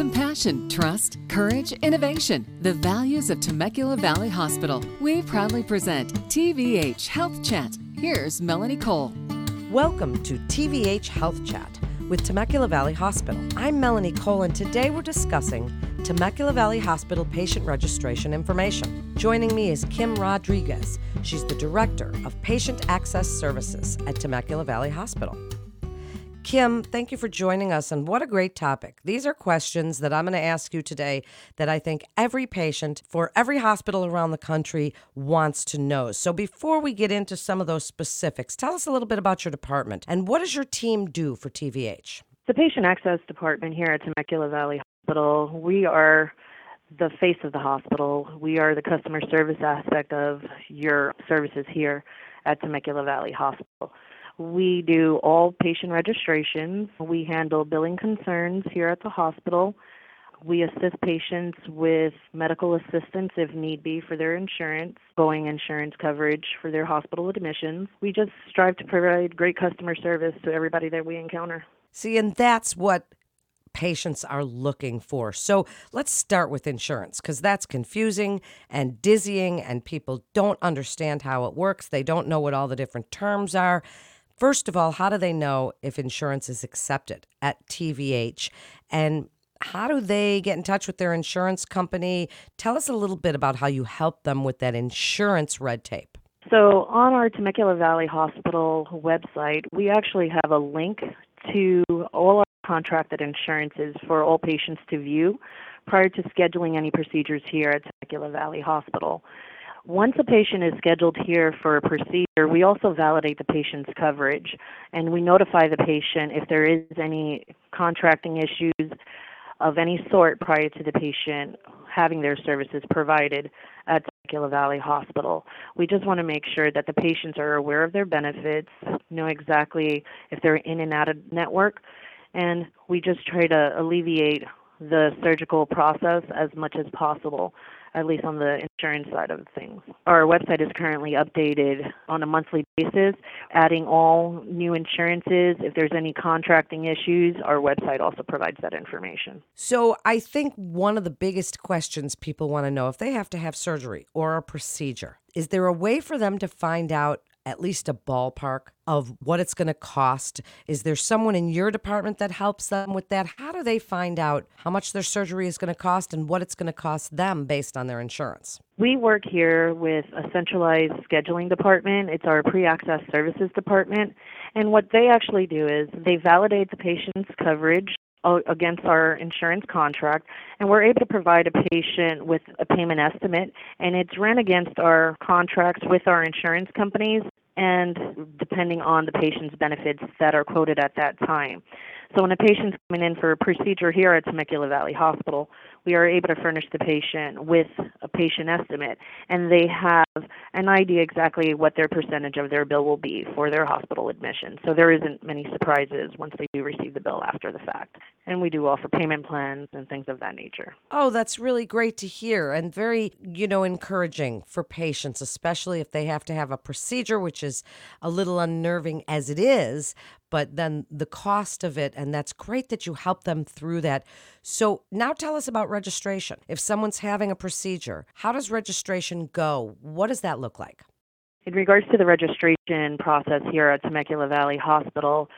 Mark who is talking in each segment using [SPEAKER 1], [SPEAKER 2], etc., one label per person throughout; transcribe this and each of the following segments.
[SPEAKER 1] Compassion, trust, courage, innovation. The values of Temecula Valley Hospital. We proudly present TVH Health Chat. Here's Melanie Cole.
[SPEAKER 2] Welcome to TVH Health Chat with Temecula Valley Hospital. I'm Melanie Cole, and today we're discussing Temecula Valley Hospital patient registration information. Joining me is Kim Rodriguez. She's the Director of Patient Access Services at Temecula Valley Hospital. Kim, thank you for joining us, and what a great topic. These are questions that I'm going to ask you today that I think every patient for every hospital around the country wants to know. So, before we get into some of those specifics, tell us a little bit about your department and what does your team do for TVH?
[SPEAKER 3] The Patient Access Department here at Temecula Valley Hospital, we are the face of the hospital. We are the customer service aspect of your services here at Temecula Valley Hospital. We do all patient registrations. We handle billing concerns here at the hospital. We assist patients with medical assistance if need be for their insurance, going insurance coverage for their hospital admissions. We just strive to provide great customer service to everybody that we encounter.
[SPEAKER 2] See, and that's what patients are looking for. So let's start with insurance because that's confusing and dizzying, and people don't understand how it works. They don't know what all the different terms are. First of all, how do they know if insurance is accepted at TVH? And how do they get in touch with their insurance company? Tell us a little bit about how you help them with that insurance red tape.
[SPEAKER 3] So, on our Temecula Valley Hospital website, we actually have a link to all our contracted insurances for all patients to view prior to scheduling any procedures here at Temecula Valley Hospital. Once a patient is scheduled here for a procedure, we also validate the patient's coverage and we notify the patient if there is any contracting issues of any sort prior to the patient having their services provided at Temecula Valley Hospital. We just want to make sure that the patients are aware of their benefits, know exactly if they're in and out of network, and we just try to alleviate the surgical process as much as possible at least on the insurance side of things. Our website is currently updated on a monthly basis, adding all new insurances. If there's any contracting issues, our website also provides that information.
[SPEAKER 2] So, I think one of the biggest questions people want to know if they have to have surgery or a procedure, is there a way for them to find out at least a ballpark of what it's going to cost? Is there someone in your department that helps them with that? How do they find out how much their surgery is going to cost and what it's going to cost them based on their insurance?
[SPEAKER 3] We work here with a centralized scheduling department. It's our pre access services department. And what they actually do is they validate the patient's coverage against our insurance contract and we're able to provide a patient with a payment estimate and it's ran against our contracts with our insurance companies and depending on the patient's benefits that are quoted at that time. So when a patient's coming in for a procedure here at Temecula Valley Hospital, we are able to furnish the patient with a patient estimate and they have an idea exactly what their percentage of their bill will be for their hospital admission. So there isn't many surprises once they do receive the bill after the fact. And we do offer payment plans and things of that nature.
[SPEAKER 2] Oh, that's really great to hear and very, you know, encouraging for patients, especially if they have to have a procedure which is a little unnerving as it is, but then the cost of it and that's great that you help them through that. So now tell us about registration. If someone's having a procedure, how does registration go? What does that look like?
[SPEAKER 3] In regards to the registration process here at Temecula Valley Hospital,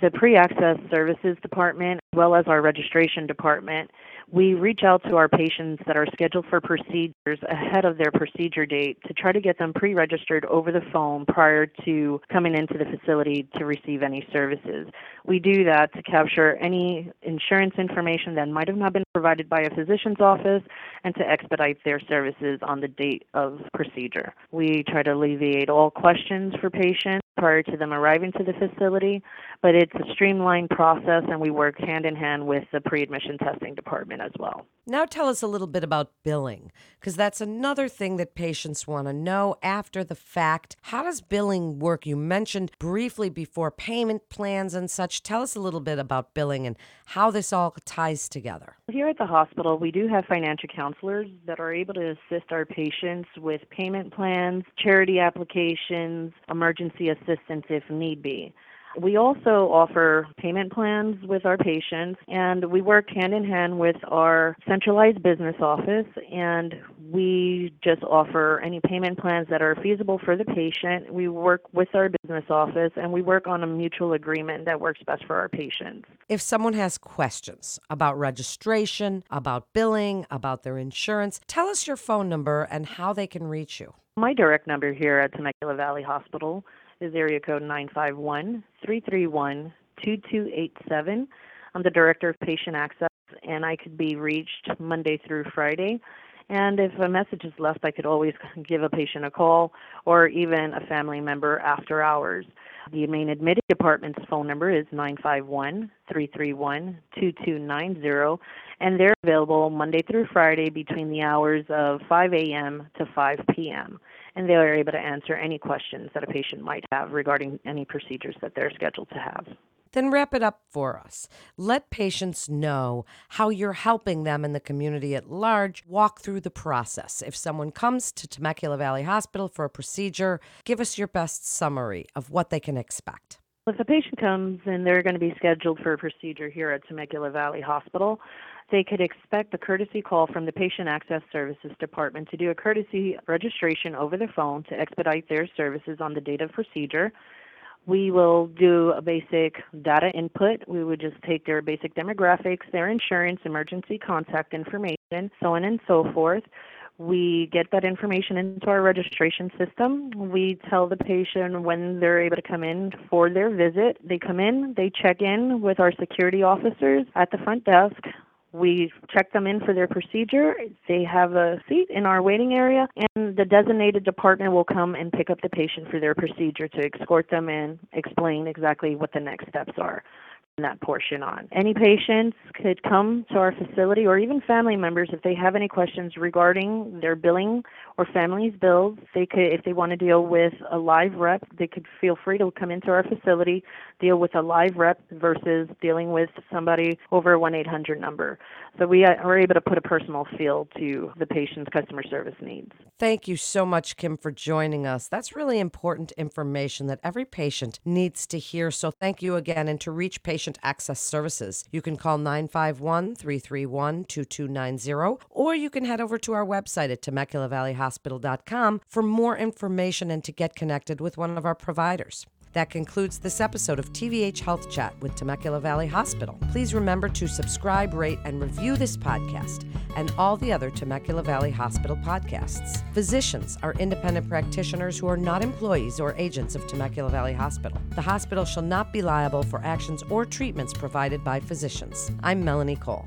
[SPEAKER 3] the pre access services department, as well as our registration department, we reach out to our patients that are scheduled for procedures ahead of their procedure date to try to get them pre registered over the phone prior to coming into the facility to receive any services. We do that to capture any insurance information that might have not been provided by a physician's office and to expedite their services on the date of procedure. We try to alleviate all questions for patients prior to them arriving to the facility, but it's a streamlined process and we work hand in hand with the pre admission testing department as well.
[SPEAKER 2] Now, tell us a little bit about billing, because that's another thing that patients want to know after the fact. How does billing work? You mentioned briefly before payment plans and such. Tell us a little bit about billing and how this all ties together.
[SPEAKER 3] Here at the hospital, we do have financial counselors that are able to assist our patients with payment plans, charity applications, emergency assistance if need be. We also offer payment plans with our patients, and we work hand in hand with our centralized business office, and we just offer any payment plans that are feasible for the patient. We work with our business office, and we work on a mutual agreement that works best for our patients.
[SPEAKER 2] If someone has questions about registration, about billing, about their insurance, tell us your phone number and how they can reach you.
[SPEAKER 3] My direct number here at Temecula Valley Hospital is area code 951 331 2287. I'm the Director of Patient Access, and I could be reached Monday through Friday. And if a message is left, I could always give a patient a call or even a family member after hours. The main admitted department's phone number is 951 331 2290, and they're available Monday through Friday between the hours of 5 a.m. to 5 p.m. And they are able to answer any questions that a patient might have regarding any procedures that they're scheduled to have.
[SPEAKER 2] Then wrap it up for us. Let patients know how you're helping them in the community at large. Walk through the process. If someone comes to Temecula Valley Hospital for a procedure, give us your best summary of what they can expect.
[SPEAKER 3] If a patient comes and they're going to be scheduled for a procedure here at Temecula Valley Hospital, they could expect a courtesy call from the Patient Access Services Department to do a courtesy registration over the phone to expedite their services on the date of procedure. We will do a basic data input. We would just take their basic demographics, their insurance, emergency contact information, so on and so forth. We get that information into our registration system. We tell the patient when they're able to come in for their visit. They come in, they check in with our security officers at the front desk. We check them in for their procedure. They have a seat in our waiting area, and the designated department will come and pick up the patient for their procedure to escort them in, explain exactly what the next steps are that portion on. Any patients could come to our facility or even family members if they have any questions regarding their billing or family's bills. They could if they want to deal with a live rep, they could feel free to come into our facility, deal with a live rep versus dealing with somebody over a 1-800 number. So we are able to put a personal feel to the patient's customer service needs.
[SPEAKER 2] Thank you so much Kim for joining us. That's really important information that every patient needs to hear. So thank you again and to reach Patient Access Services. You can call 951 331 2290, or you can head over to our website at TemeculaValleyHospital.com for more information and to get connected with one of our providers. That concludes this episode of TVH Health Chat with Temecula Valley Hospital. Please remember to subscribe, rate, and review this podcast and all the other Temecula Valley Hospital podcasts. Physicians are independent practitioners who are not employees or agents of Temecula Valley Hospital. The hospital shall not be liable for actions or treatments provided by physicians. I'm Melanie Cole.